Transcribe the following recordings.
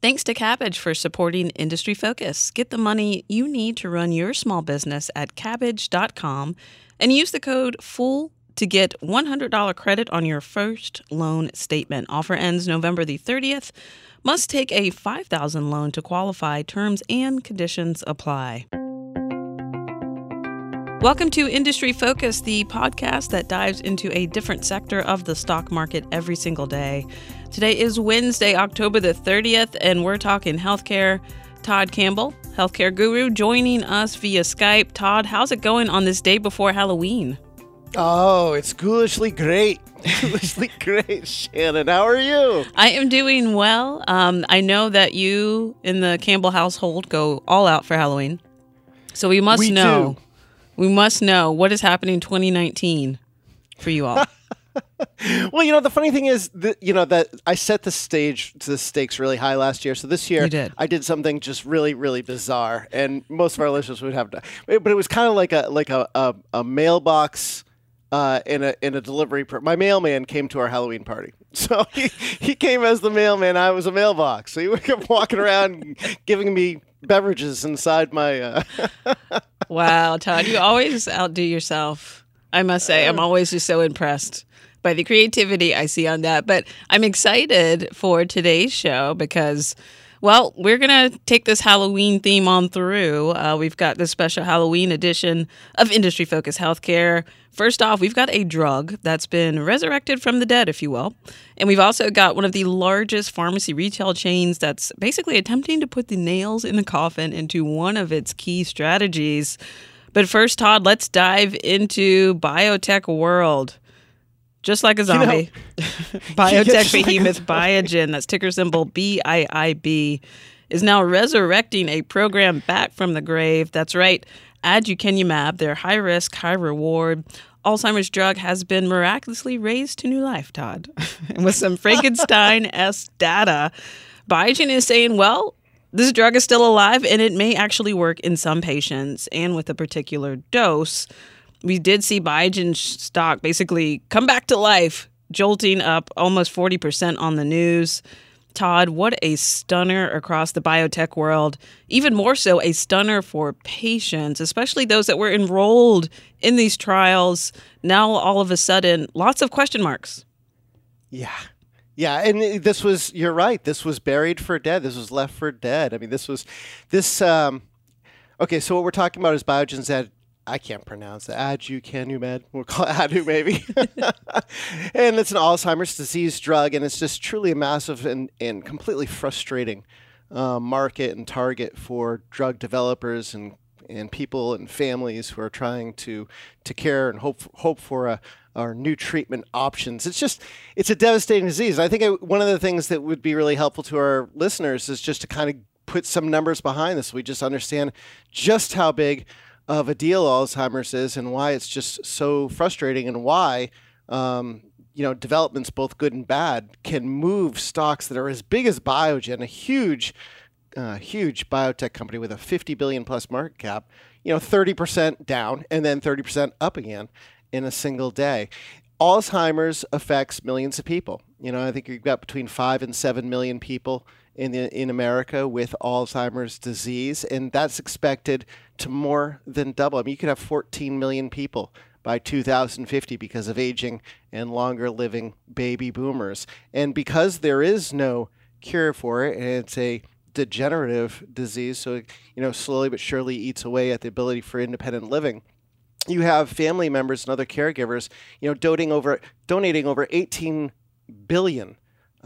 Thanks to Kabbage for supporting Industry Focus. Get the money you need to run your small business at kabbage.com and use the code FOOL to get $100 credit on your first loan statement. Offer ends November the 30th. Must take a 5000 loan to qualify. Terms and conditions apply. Welcome to Industry Focus, the podcast that dives into a different sector of the stock market every single day. Today is Wednesday, October the 30th, and we're talking healthcare. Todd Campbell, healthcare guru, joining us via Skype. Todd, how's it going on this day before Halloween? Oh, it's ghoulishly great. ghoulishly great, Shannon. How are you? I am doing well. Um, I know that you in the Campbell household go all out for Halloween. So we must We know. do. We must know what is happening 2019 for you all. Well, you know, the funny thing is that, you know, that I set the stage to the stakes really high last year. So this year did. I did something just really, really bizarre. And most of our listeners would have to, but it was kind of like a, like a, a, a mailbox uh, in a in a delivery. Per- my mailman came to our Halloween party, so he, he came as the mailman. I was a mailbox, so he kept walking around giving me beverages inside my. Uh, Wow, Todd, you always outdo yourself. I must say, I'm always just so impressed by the creativity I see on that. But I'm excited for today's show because, well, we're going to take this Halloween theme on through. Uh, we've got this special Halloween edition of Industry Focus Healthcare. First off, we've got a drug that's been resurrected from the dead, if you will. And we've also got one of the largest pharmacy retail chains that's basically attempting to put the nails in the coffin into one of its key strategies. But first, Todd, let's dive into biotech world. Just like a know- zombie, biotech Just like behemoth Biogen, that's ticker symbol BIIB, is now resurrecting a program back from the grave. That's right, aducanumab, their high risk, high reward Alzheimer's drug, has been miraculously raised to new life, Todd. and with some Frankenstein esque data, Biogen is saying, well, this drug is still alive and it may actually work in some patients and with a particular dose. We did see Biogen stock basically come back to life, jolting up almost 40% on the news. Todd, what a stunner across the biotech world. Even more so, a stunner for patients, especially those that were enrolled in these trials. Now, all of a sudden, lots of question marks. Yeah. Yeah, and this was you're right. This was buried for dead. This was left for dead. I mean, this was this um Okay, so what we're talking about is Biogen's ad I can't pronounce it. Aducanumab. We'll call it Adu maybe. and it's an Alzheimer's disease drug and it's just truly a massive and, and completely frustrating uh, market and target for drug developers and and people and families who are trying to to care and hope hope for a our new treatment options. It's just it's a devastating disease. I think one of the things that would be really helpful to our listeners is just to kind of put some numbers behind this. We just understand just how big of a deal Alzheimer's is and why it's just so frustrating and why um, you know developments both good and bad can move stocks that are as big as Biogen, a huge uh, huge biotech company with a 50 billion plus market cap, you know, 30% down and then 30% up again in a single day. Alzheimer's affects millions of people. You know, I think you've got between 5 and 7 million people in the, in America with Alzheimer's disease and that's expected to more than double. I mean, you could have 14 million people by 2050 because of aging and longer living baby boomers. And because there is no cure for it and it's a degenerative disease, so you know slowly but surely eats away at the ability for independent living. You have family members and other caregivers, you know, doting over donating over 18 billion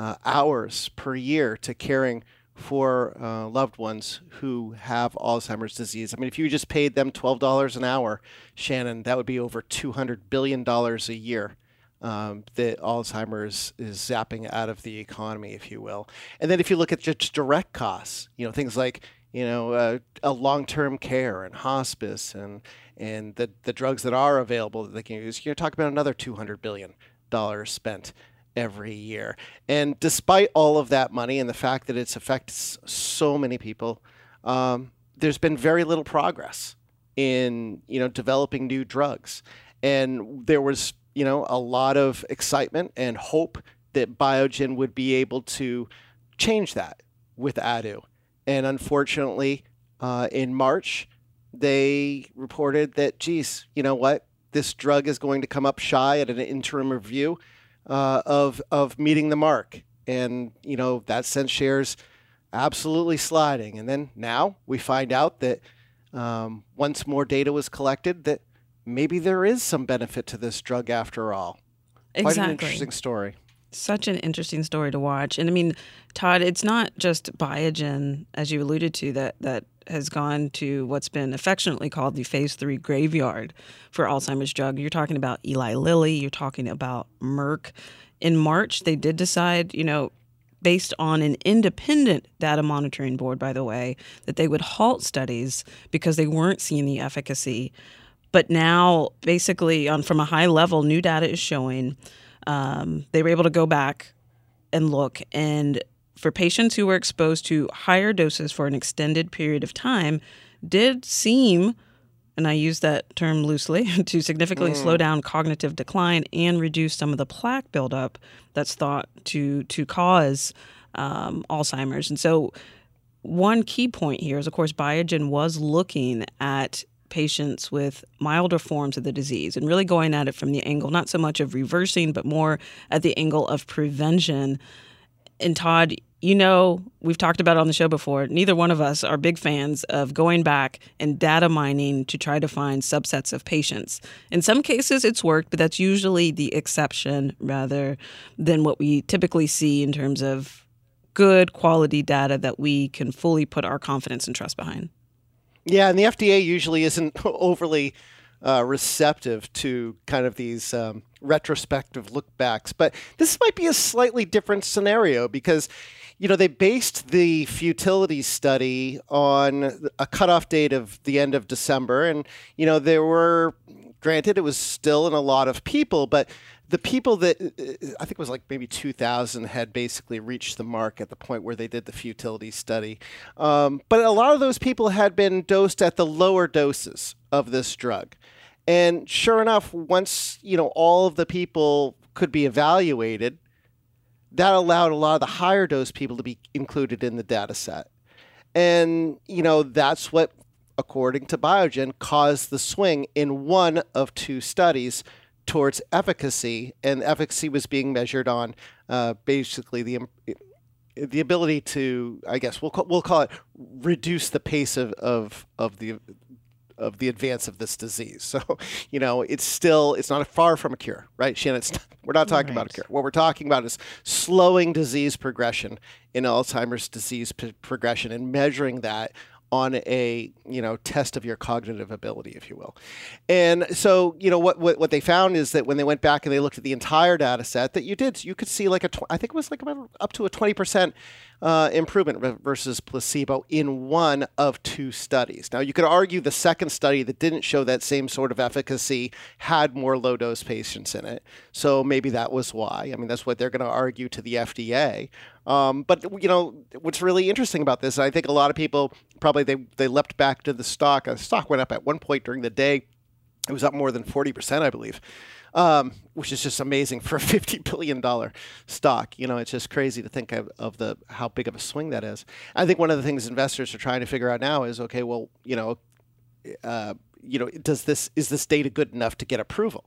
uh, hours per year to caring for uh, loved ones who have Alzheimer's disease. I mean, if you just paid them twelve dollars an hour, Shannon, that would be over 200 billion dollars a year um, that Alzheimer's is zapping out of the economy, if you will. And then if you look at just direct costs, you know, things like you know, uh, a long-term care and hospice and and the the drugs that are available that they can use, you're talking about another 200 billion dollars spent every year. And despite all of that money and the fact that it's affects so many people, um, there's been very little progress in you know developing new drugs. And there was you know a lot of excitement and hope that Biogen would be able to change that with Adu. And unfortunately, uh, in March, they reported that, geez, you know what? This drug is going to come up shy at an interim review uh, of of meeting the mark, and you know that sent shares absolutely sliding. And then now we find out that um, once more data was collected, that maybe there is some benefit to this drug after all. Exactly. Quite an interesting story. Such an interesting story to watch. And I mean, Todd, it's not just Biogen, as you alluded to, that that has gone to what's been affectionately called the phase three graveyard for Alzheimer's drug. You're talking about Eli Lilly, you're talking about Merck. In March, they did decide, you know, based on an independent data monitoring board, by the way, that they would halt studies because they weren't seeing the efficacy. But now, basically, on from a high level, new data is showing um, they were able to go back and look and for patients who were exposed to higher doses for an extended period of time did seem and I use that term loosely to significantly mm. slow down cognitive decline and reduce some of the plaque buildup that's thought to to cause um, Alzheimer's. And so, one key point here is, of course, Biogen was looking at patients with milder forms of the disease and really going at it from the angle not so much of reversing, but more at the angle of prevention. And Todd, you know, we've talked about it on the show before. Neither one of us are big fans of going back and data mining to try to find subsets of patients. In some cases, it's worked, but that's usually the exception rather than what we typically see in terms of good quality data that we can fully put our confidence and trust behind. Yeah, and the FDA usually isn't overly uh, receptive to kind of these um, retrospective lookbacks. But this might be a slightly different scenario because, you know, they based the futility study on a cutoff date of the end of December. And, you know, there were, granted, it was still in a lot of people, but the people that I think it was like maybe 2,000 had basically reached the mark at the point where they did the futility study. Um, but a lot of those people had been dosed at the lower doses of this drug. And sure enough, once you know all of the people could be evaluated, that allowed a lot of the higher dose people to be included in the data set. And you know that's what, according to Biogen, caused the swing in one of two studies towards efficacy, and efficacy was being measured on uh, basically the the ability to, I guess we'll call, we'll call it reduce the pace of, of, of the of the advance of this disease. So, you know, it's still it's not far from a cure, right, Shannon? It's, we're not talking right. about a cure. What we're talking about is slowing disease progression in Alzheimer's disease p- progression and measuring that on a you know test of your cognitive ability, if you will. And so you know what, what what they found is that when they went back and they looked at the entire data set, that you did you could see like a tw- I think it was like about up to a twenty percent uh, improvement versus placebo in one of two studies. Now, you could argue the second study that didn't show that same sort of efficacy had more low dose patients in it. So maybe that was why. I mean, that's what they're going to argue to the FDA. Um, but you know what's really interesting about this, I think a lot of people probably they they leapt back to the stock. The stock went up at one point during the day. It was up more than forty percent, I believe um, which is just amazing for a fifty billion dollar stock. You know, it's just crazy to think of, of, the how big of a swing that is. I think one of the things investors are trying to figure out now is okay, well, you know, uh, you know, does this is this data good enough to get approval?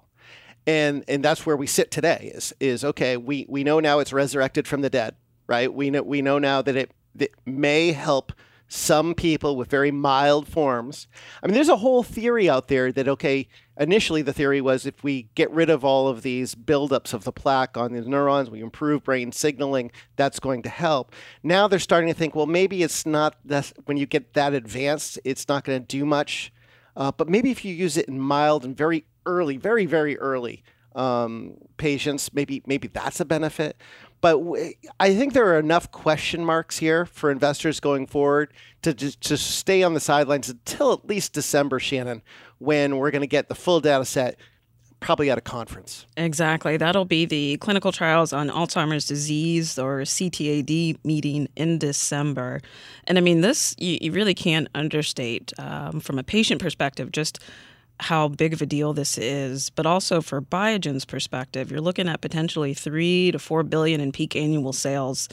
And and that's where we sit today. Is is okay? We we know now it's resurrected from the dead, right? We know we know now that it that may help some people with very mild forms. I mean, there's a whole theory out there that, okay, initially the theory was if we get rid of all of these buildups of the plaque on the neurons, we improve brain signaling, that's going to help. Now they're starting to think, well, maybe it's not that when you get that advanced, it's not going to do much. Uh, but maybe if you use it in mild and very early, very, very early um, patients, maybe maybe that's a benefit. But I think there are enough question marks here for investors going forward to just to stay on the sidelines until at least December, Shannon, when we're going to get the full data set probably at a conference. Exactly. That'll be the clinical trials on Alzheimer's disease or CTAD meeting in December. And I mean, this you, you really can't understate um, from a patient perspective just how big of a deal this is, but also for Biogen's perspective, you're looking at potentially three to four billion in peak annual sales.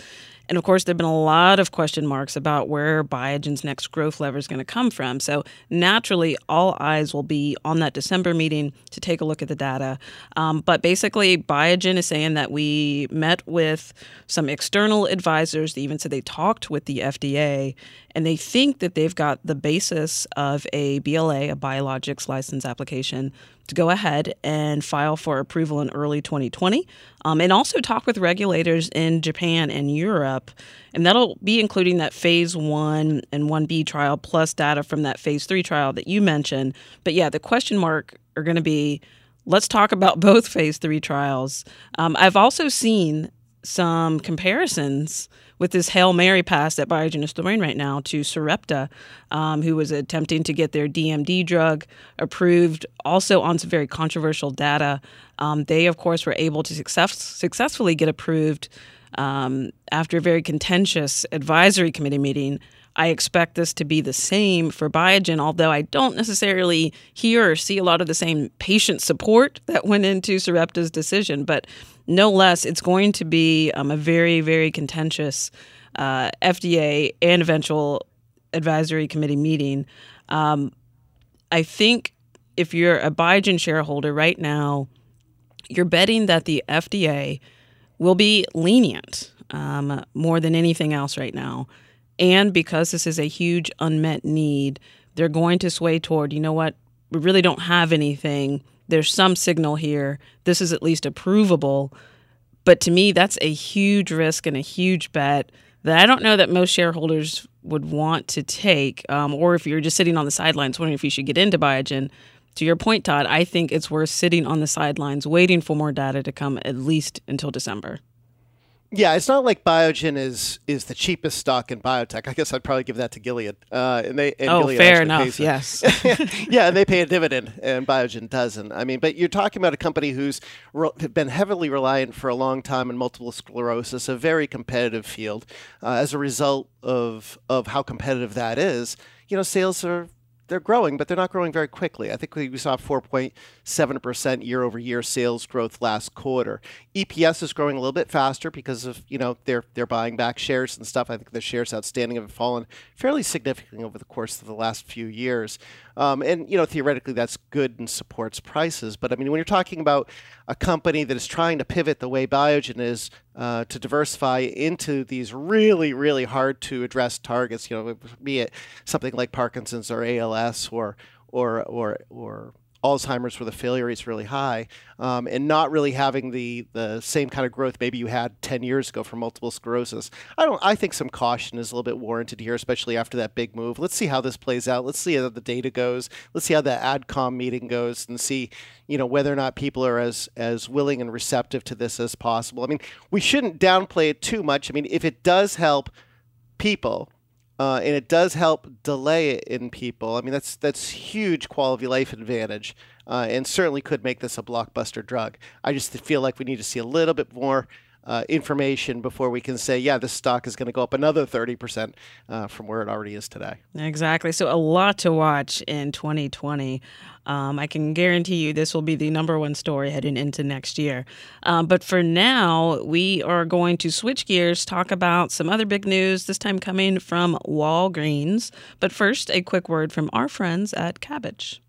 And of course, there have been a lot of question marks about where Biogen's next growth lever is going to come from. So naturally, all eyes will be on that December meeting to take a look at the data. Um, but basically, Biogen is saying that we met with some external advisors. They even said they talked with the FDA, and they think that they've got the basis of a BLA, a biologics license application, to go ahead and file for approval in early 2020, um, and also talk with regulators in Japan and Europe. And that'll be including that phase one and 1B trial plus data from that phase three trial that you mentioned. But yeah, the question mark are going to be let's talk about both phase three trials. Um, I've also seen some comparisons with this Hail Mary pass that Biogen is throwing right now to Sarepta, um, who was attempting to get their DMD drug approved, also on some very controversial data. Um, they, of course, were able to success- successfully get approved um, after a very contentious advisory committee meeting. I expect this to be the same for Biogen, although I don't necessarily hear or see a lot of the same patient support that went into Sarepta's decision. But no less, it's going to be um, a very, very contentious uh, FDA and eventual advisory committee meeting. Um, I think if you're a Biogen shareholder right now, you're betting that the FDA will be lenient um, more than anything else right now. And because this is a huge unmet need, they're going to sway toward, you know what, we really don't have anything there's some signal here. This is at least approvable. But to me, that's a huge risk and a huge bet that I don't know that most shareholders would want to take. Um, or if you're just sitting on the sidelines wondering if you should get into Biogen, to your point, Todd, I think it's worth sitting on the sidelines waiting for more data to come at least until December. Yeah, it's not like Biogen is is the cheapest stock in biotech. I guess I'd probably give that to Gilead. Uh, and they and oh, Gilead fair enough. Yes. yeah, and they pay a dividend, and Biogen doesn't. I mean, but you're talking about a company who's re- been heavily reliant for a long time in multiple sclerosis, a very competitive field. Uh, as a result of of how competitive that is, you know, sales are they're growing, but they're not growing very quickly. I think we saw 4.7% year over year sales growth last quarter. EPS is growing a little bit faster because of, you know, they're they're buying back shares and stuff. I think the shares outstanding have fallen fairly significantly over the course of the last few years. Um, and, you know, theoretically that's good and supports prices. But I mean, when you're talking about a company that is trying to pivot the way Biogen is uh, to diversify into these really, really hard to address targets, you know, be it something like Parkinson's or ALS or or or or Alzheimer's where the failure rate is really high, um, and not really having the the same kind of growth maybe you had 10 years ago for multiple sclerosis. I don't. I think some caution is a little bit warranted here, especially after that big move. Let's see how this plays out. Let's see how the data goes. Let's see how the AdCom meeting goes, and see you know whether or not people are as as willing and receptive to this as possible. I mean, we shouldn't downplay it too much. I mean, if it does help people uh, and it does help delay it in people. I mean, that's that's huge quality life advantage, uh, and certainly could make this a blockbuster drug. I just feel like we need to see a little bit more uh, information before we can say, yeah, this stock is going to go up another 30% uh, from where it already is today. Exactly. So, a lot to watch in 2020. Um, I can guarantee you this will be the number one story heading into next year. Um, but for now, we are going to switch gears, talk about some other big news, this time coming from Walgreens. But first, a quick word from our friends at Kabbage.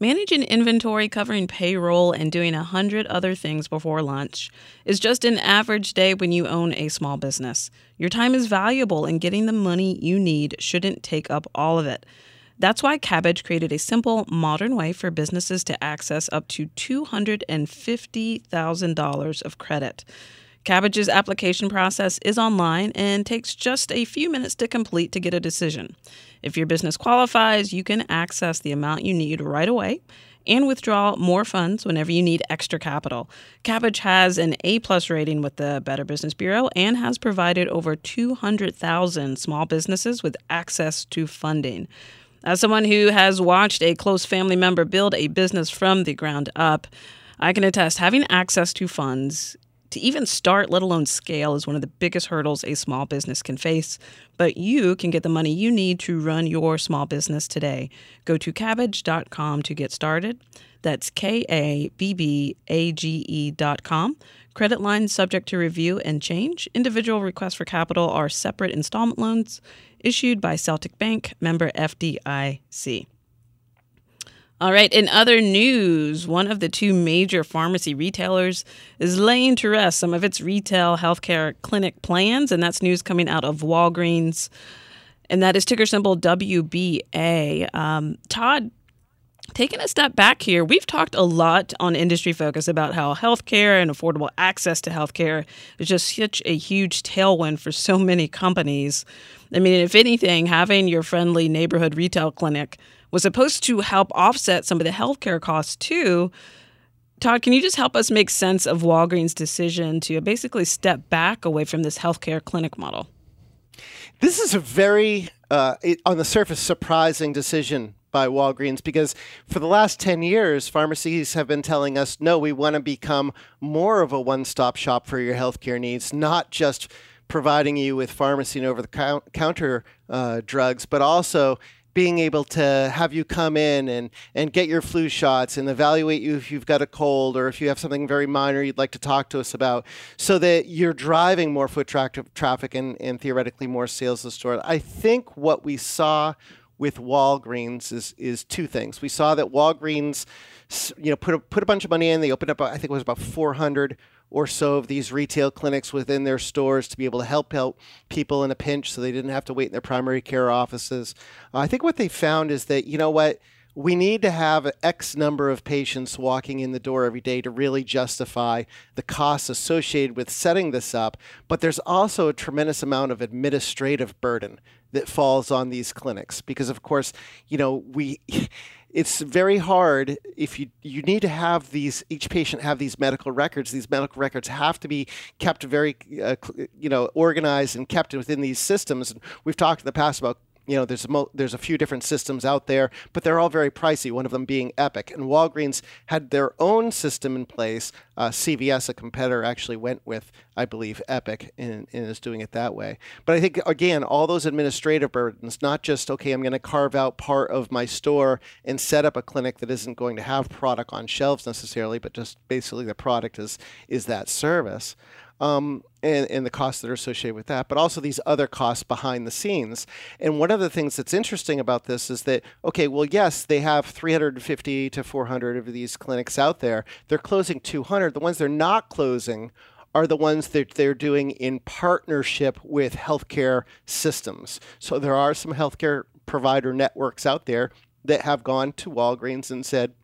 Managing inventory, covering payroll, and doing a hundred other things before lunch is just an average day when you own a small business. Your time is valuable, and getting the money you need shouldn't take up all of it. That's why Kabbage created a simple, modern way for businesses to access up to $250,000 of credit. Kabbage's application process is online and takes just a few minutes to complete to get a decision. If your business qualifies, you can access the amount you need right away and withdraw more funds whenever you need extra capital. Kabbage has an A plus rating with the Better Business Bureau and has provided over 200,000 small businesses with access to funding. As someone who has watched a close family member build a business from the ground up, I can attest having access to funds to even start, let alone scale, is one of the biggest hurdles a small business can face. But you can get the money you need to run your small business today. Go to kabbage.com to get started. That's K A B B A G E.com. Credit lines subject to review and change. Individual requests for capital are separate installment loans issued by Celtic Bank, member FDIC. All right, in other news, one of the two major pharmacy retailers is laying to rest some of its retail healthcare clinic plans, and that's news coming out of Walgreens, and that is ticker symbol WBA. Um, Todd, taking a step back here, we've talked a lot on Industry Focus about how healthcare and affordable access to healthcare is just such a huge tailwind for so many companies. I mean, if anything, having your friendly neighborhood retail clinic was supposed to help offset some of the healthcare costs too. Todd, can you just help us make sense of Walgreens' decision to basically step back away from this healthcare clinic model? This is a very, uh, it, on the surface, surprising decision by Walgreens because for the last 10 years, pharmacies have been telling us no, we want to become more of a one stop shop for your healthcare needs, not just providing you with pharmacy and over the counter uh, drugs, but also being able to have you come in and, and get your flu shots and evaluate you if you've got a cold or if you have something very minor you'd like to talk to us about so that you're driving more foot tra- traffic and, and theoretically more sales to the store. I think what we saw with Walgreens is, is two things. We saw that Walgreens you know, put a, put a bunch of money in. They opened up, I think it was about 400 or so of these retail clinics within their stores to be able to help out people in a pinch so they didn't have to wait in their primary care offices. I think what they found is that, you know what, we need to have X number of patients walking in the door every day to really justify the costs associated with setting this up. But there's also a tremendous amount of administrative burden that falls on these clinics because, of course, you know, we. it's very hard if you you need to have these each patient have these medical records. These medical records have to be kept very uh, you know organized and kept within these systems. And we've talked in the past about you know, there's a there's a few different systems out there, but they're all very pricey. One of them being Epic, and Walgreens had their own system in place. Uh, CVS, a competitor, actually went with, I believe, Epic, and, and is doing it that way. But I think again, all those administrative burdens, not just okay, I'm going to carve out part of my store and set up a clinic that isn't going to have product on shelves necessarily, but just basically the product is is that service um, and, and the costs that are associated with that, but also these other costs behind the scenes. And one of the things that's interesting about this is that, okay, well, yes, they have 350 to 400 of these clinics out there. They're closing 200. The ones they're not closing are the ones that they're doing in partnership with healthcare systems. So there are some healthcare provider networks out there that have gone to Walgreens and said,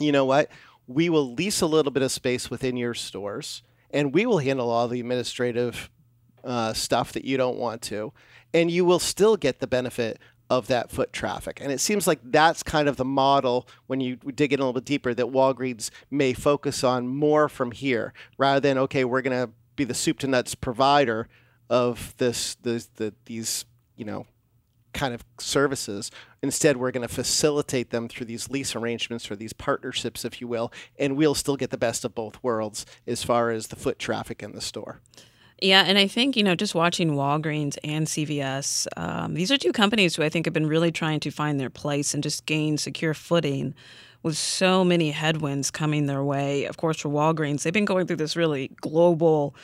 you know what? We will lease a little bit of space within your stores and we will handle all the administrative uh, stuff that you don't want to, and you will still get the benefit of that foot traffic. And it seems like that's kind of the model when you dig in a little bit deeper that Walgreens may focus on more from here rather than okay, we're going to be the soup to nuts provider of this, this the, these you know kind of services. Instead, we're going to facilitate them through these lease arrangements or these partnerships, if you will, and we'll still get the best of both worlds as far as the foot traffic in the store. Yeah, and I think, you know, just watching Walgreens and CVS, um, these are two companies who I think have been really trying to find their place and just gain secure footing with so many headwinds coming their way. Of course, for Walgreens, they've been going through this really global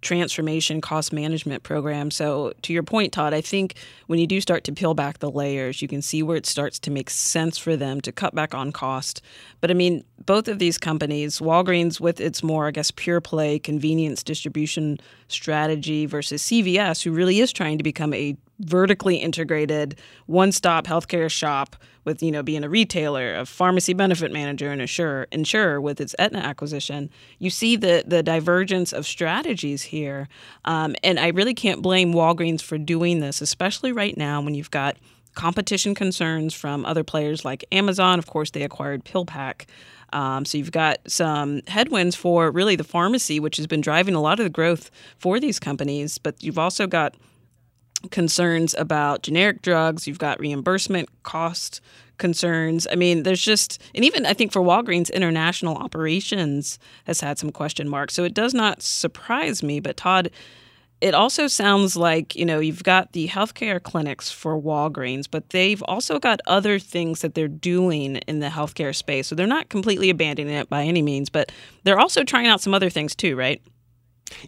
transformation cost management program. So, to your point, Todd, I think when you do start to peel back the layers, you can see where it starts to make sense for them to cut back on cost. But I mean, both of these companies, Walgreens with its more, I guess, pure play convenience distribution strategy versus CVS, who really is trying to become a vertically integrated one-stop healthcare shop with you know being a retailer, a pharmacy benefit manager, and insurer, insurer with its Aetna acquisition. You see the the divergence of strategies here, um, and I really can't blame Walgreens for doing this, especially right now when you've got competition concerns from other players like Amazon. Of course, they acquired PillPack. Um, so you've got some headwinds for really the pharmacy, which has been driving a lot of the growth for these companies. But you've also got concerns about generic drugs. You've got reimbursement cost concerns. I mean, there's just, and even I think for Walgreens, international operations has had some question marks. So it does not surprise me. But Todd, it also sounds like, you know, you've got the healthcare clinics for Walgreens, but they've also got other things that they're doing in the healthcare space. So they're not completely abandoning it by any means, but they're also trying out some other things too, right?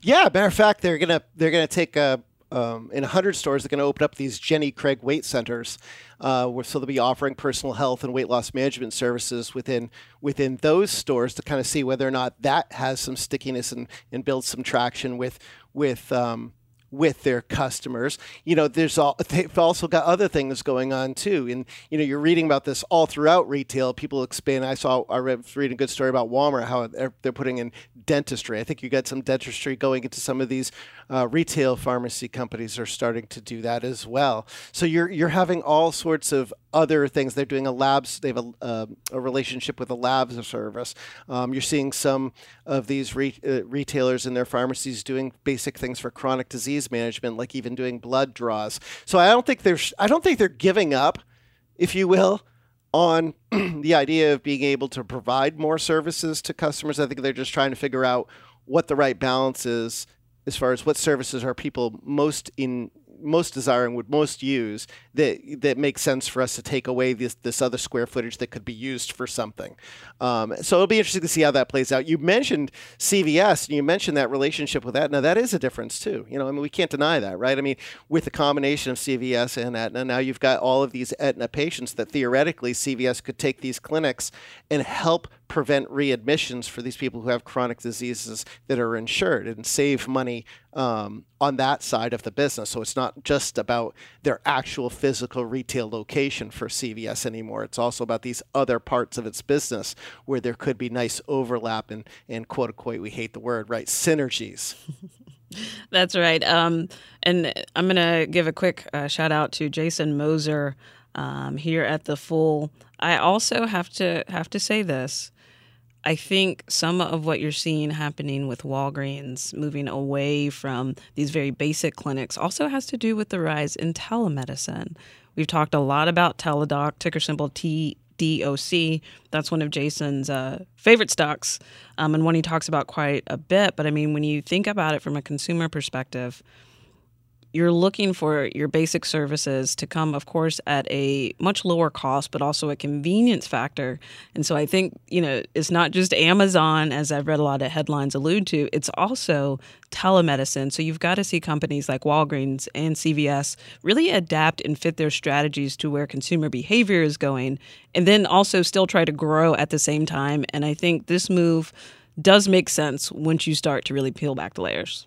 Yeah, matter of fact, they're gonna they're gonna take a um, in 100 stores, they're going to open up these Jenny Craig weight centers, uh, where, so they'll be offering personal health and weight loss management services within within those stores to kind of see whether or not that has some stickiness and, and build some traction with with um, with their customers. You know, there's all they've also got other things going on too. And you know, you're reading about this all throughout retail. People expand. I saw I read reading a good story about Walmart how they're, they're putting in dentistry. I think you got some dentistry going into some of these uh, retail pharmacy companies are starting to do that as well. So you're you're having all sorts of other things. They're doing a labs. They have a, uh, a relationship with a labs service. Um, you're seeing some of these re- uh, retailers and their pharmacies doing basic things for chronic disease management, like even doing blood draws. So I don't think they're I don't think they're giving up, if you will, on the idea of being able to provide more services to customers. I think they're just trying to figure out what the right balance is as far as what services are people most in most desiring would most use that that makes sense for us to take away this this other square footage that could be used for something. Um, so it'll be interesting to see how that plays out. You mentioned CVS and you mentioned that relationship with Aetna. That is a difference too. You know, I mean, we can't deny that, right? I mean, with the combination of CVS and Aetna, now you've got all of these Aetna patients that theoretically CVS could take these clinics and help prevent readmissions for these people who have chronic diseases that are insured and save money um, on that side of the business. So it's not just about their actual physical retail location for CVS anymore. It's also about these other parts of its business where there could be nice overlap and, and quote unquote, we hate the word, right? Synergies. That's right. Um, and I'm going to give a quick uh, shout out to Jason Moser um, here at the Fool. I also have to have to say this. I think some of what you're seeing happening with Walgreens moving away from these very basic clinics also has to do with the rise in telemedicine. We've talked a lot about Teladoc, ticker symbol TDOC. That's one of Jason's uh, favorite stocks, um, and one he talks about quite a bit. But I mean, when you think about it from a consumer perspective, you're looking for your basic services to come, of course, at a much lower cost, but also a convenience factor. And so I think, you know, it's not just Amazon, as I've read a lot of headlines allude to, it's also telemedicine. So you've got to see companies like Walgreens and CVS really adapt and fit their strategies to where consumer behavior is going, and then also still try to grow at the same time. And I think this move does make sense once you start to really peel back the layers.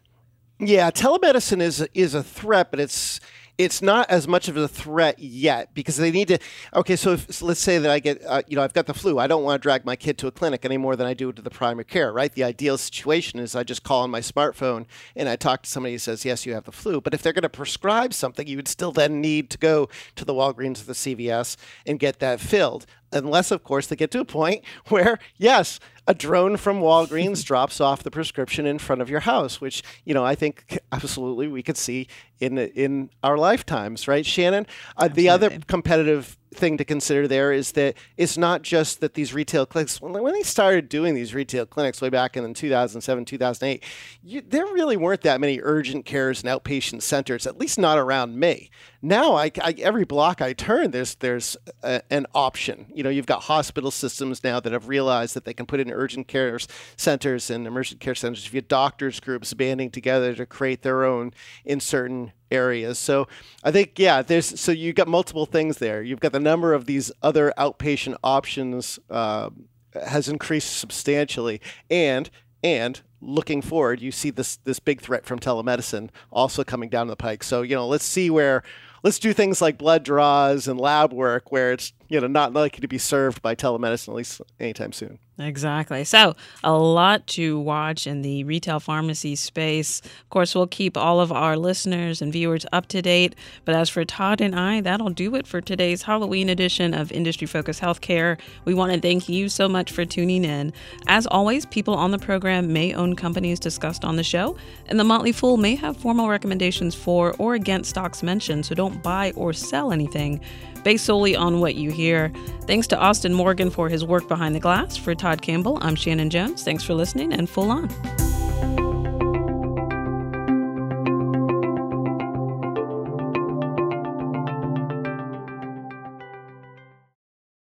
Yeah, telemedicine is is a threat, but it's it's not as much of a threat yet because they need to. Okay, so, if, so let's say that I get, uh, you know, I've got the flu. I don't want to drag my kid to a clinic any more than I do to the primary care, right? The ideal situation is I just call on my smartphone and I talk to somebody who says, yes, you have the flu. But if they're going to prescribe something, you would still then need to go to the Walgreens or the CVS and get that filled unless, of course, they get to a point where, yes, a drone from Walgreens drops off the prescription in front of your house, which you know I think absolutely we could see in in our lifetimes, right, Shannon? Uh, the other competitive thing to consider there is that it's not just that these retail clinics, when they started doing these retail clinics way back in 2007, 2008, you, there really weren't that many urgent cares and outpatient centers, at least not around me. Now, I, I, every block I turn, there's there's a, an option. You know, you've got hospital systems now that have realized that they can put in urgent care centers and emergent care centers. If you have doctors groups banding together to create their own in certain areas. So I think yeah, there's so you've got multiple things there. You've got the number of these other outpatient options uh, has increased substantially, and and looking forward, you see this this big threat from telemedicine also coming down the pike. So you know, let's see where let's do things like blood draws and lab work where it's you know not likely to be served by telemedicine at least anytime soon. Exactly. So, a lot to watch in the retail pharmacy space. Of course, we'll keep all of our listeners and viewers up to date. But as for Todd and I, that'll do it for today's Halloween edition of Industry Focus Healthcare. We want to thank you so much for tuning in. As always, people on the program may own companies discussed on the show, and the Motley Fool may have formal recommendations for or against stocks mentioned, so don't buy or sell anything based solely on what you hear. Thanks to Austin Morgan for his work behind the glass. For Todd Campbell, I'm Shannon Jones. Thanks for listening and Fool on.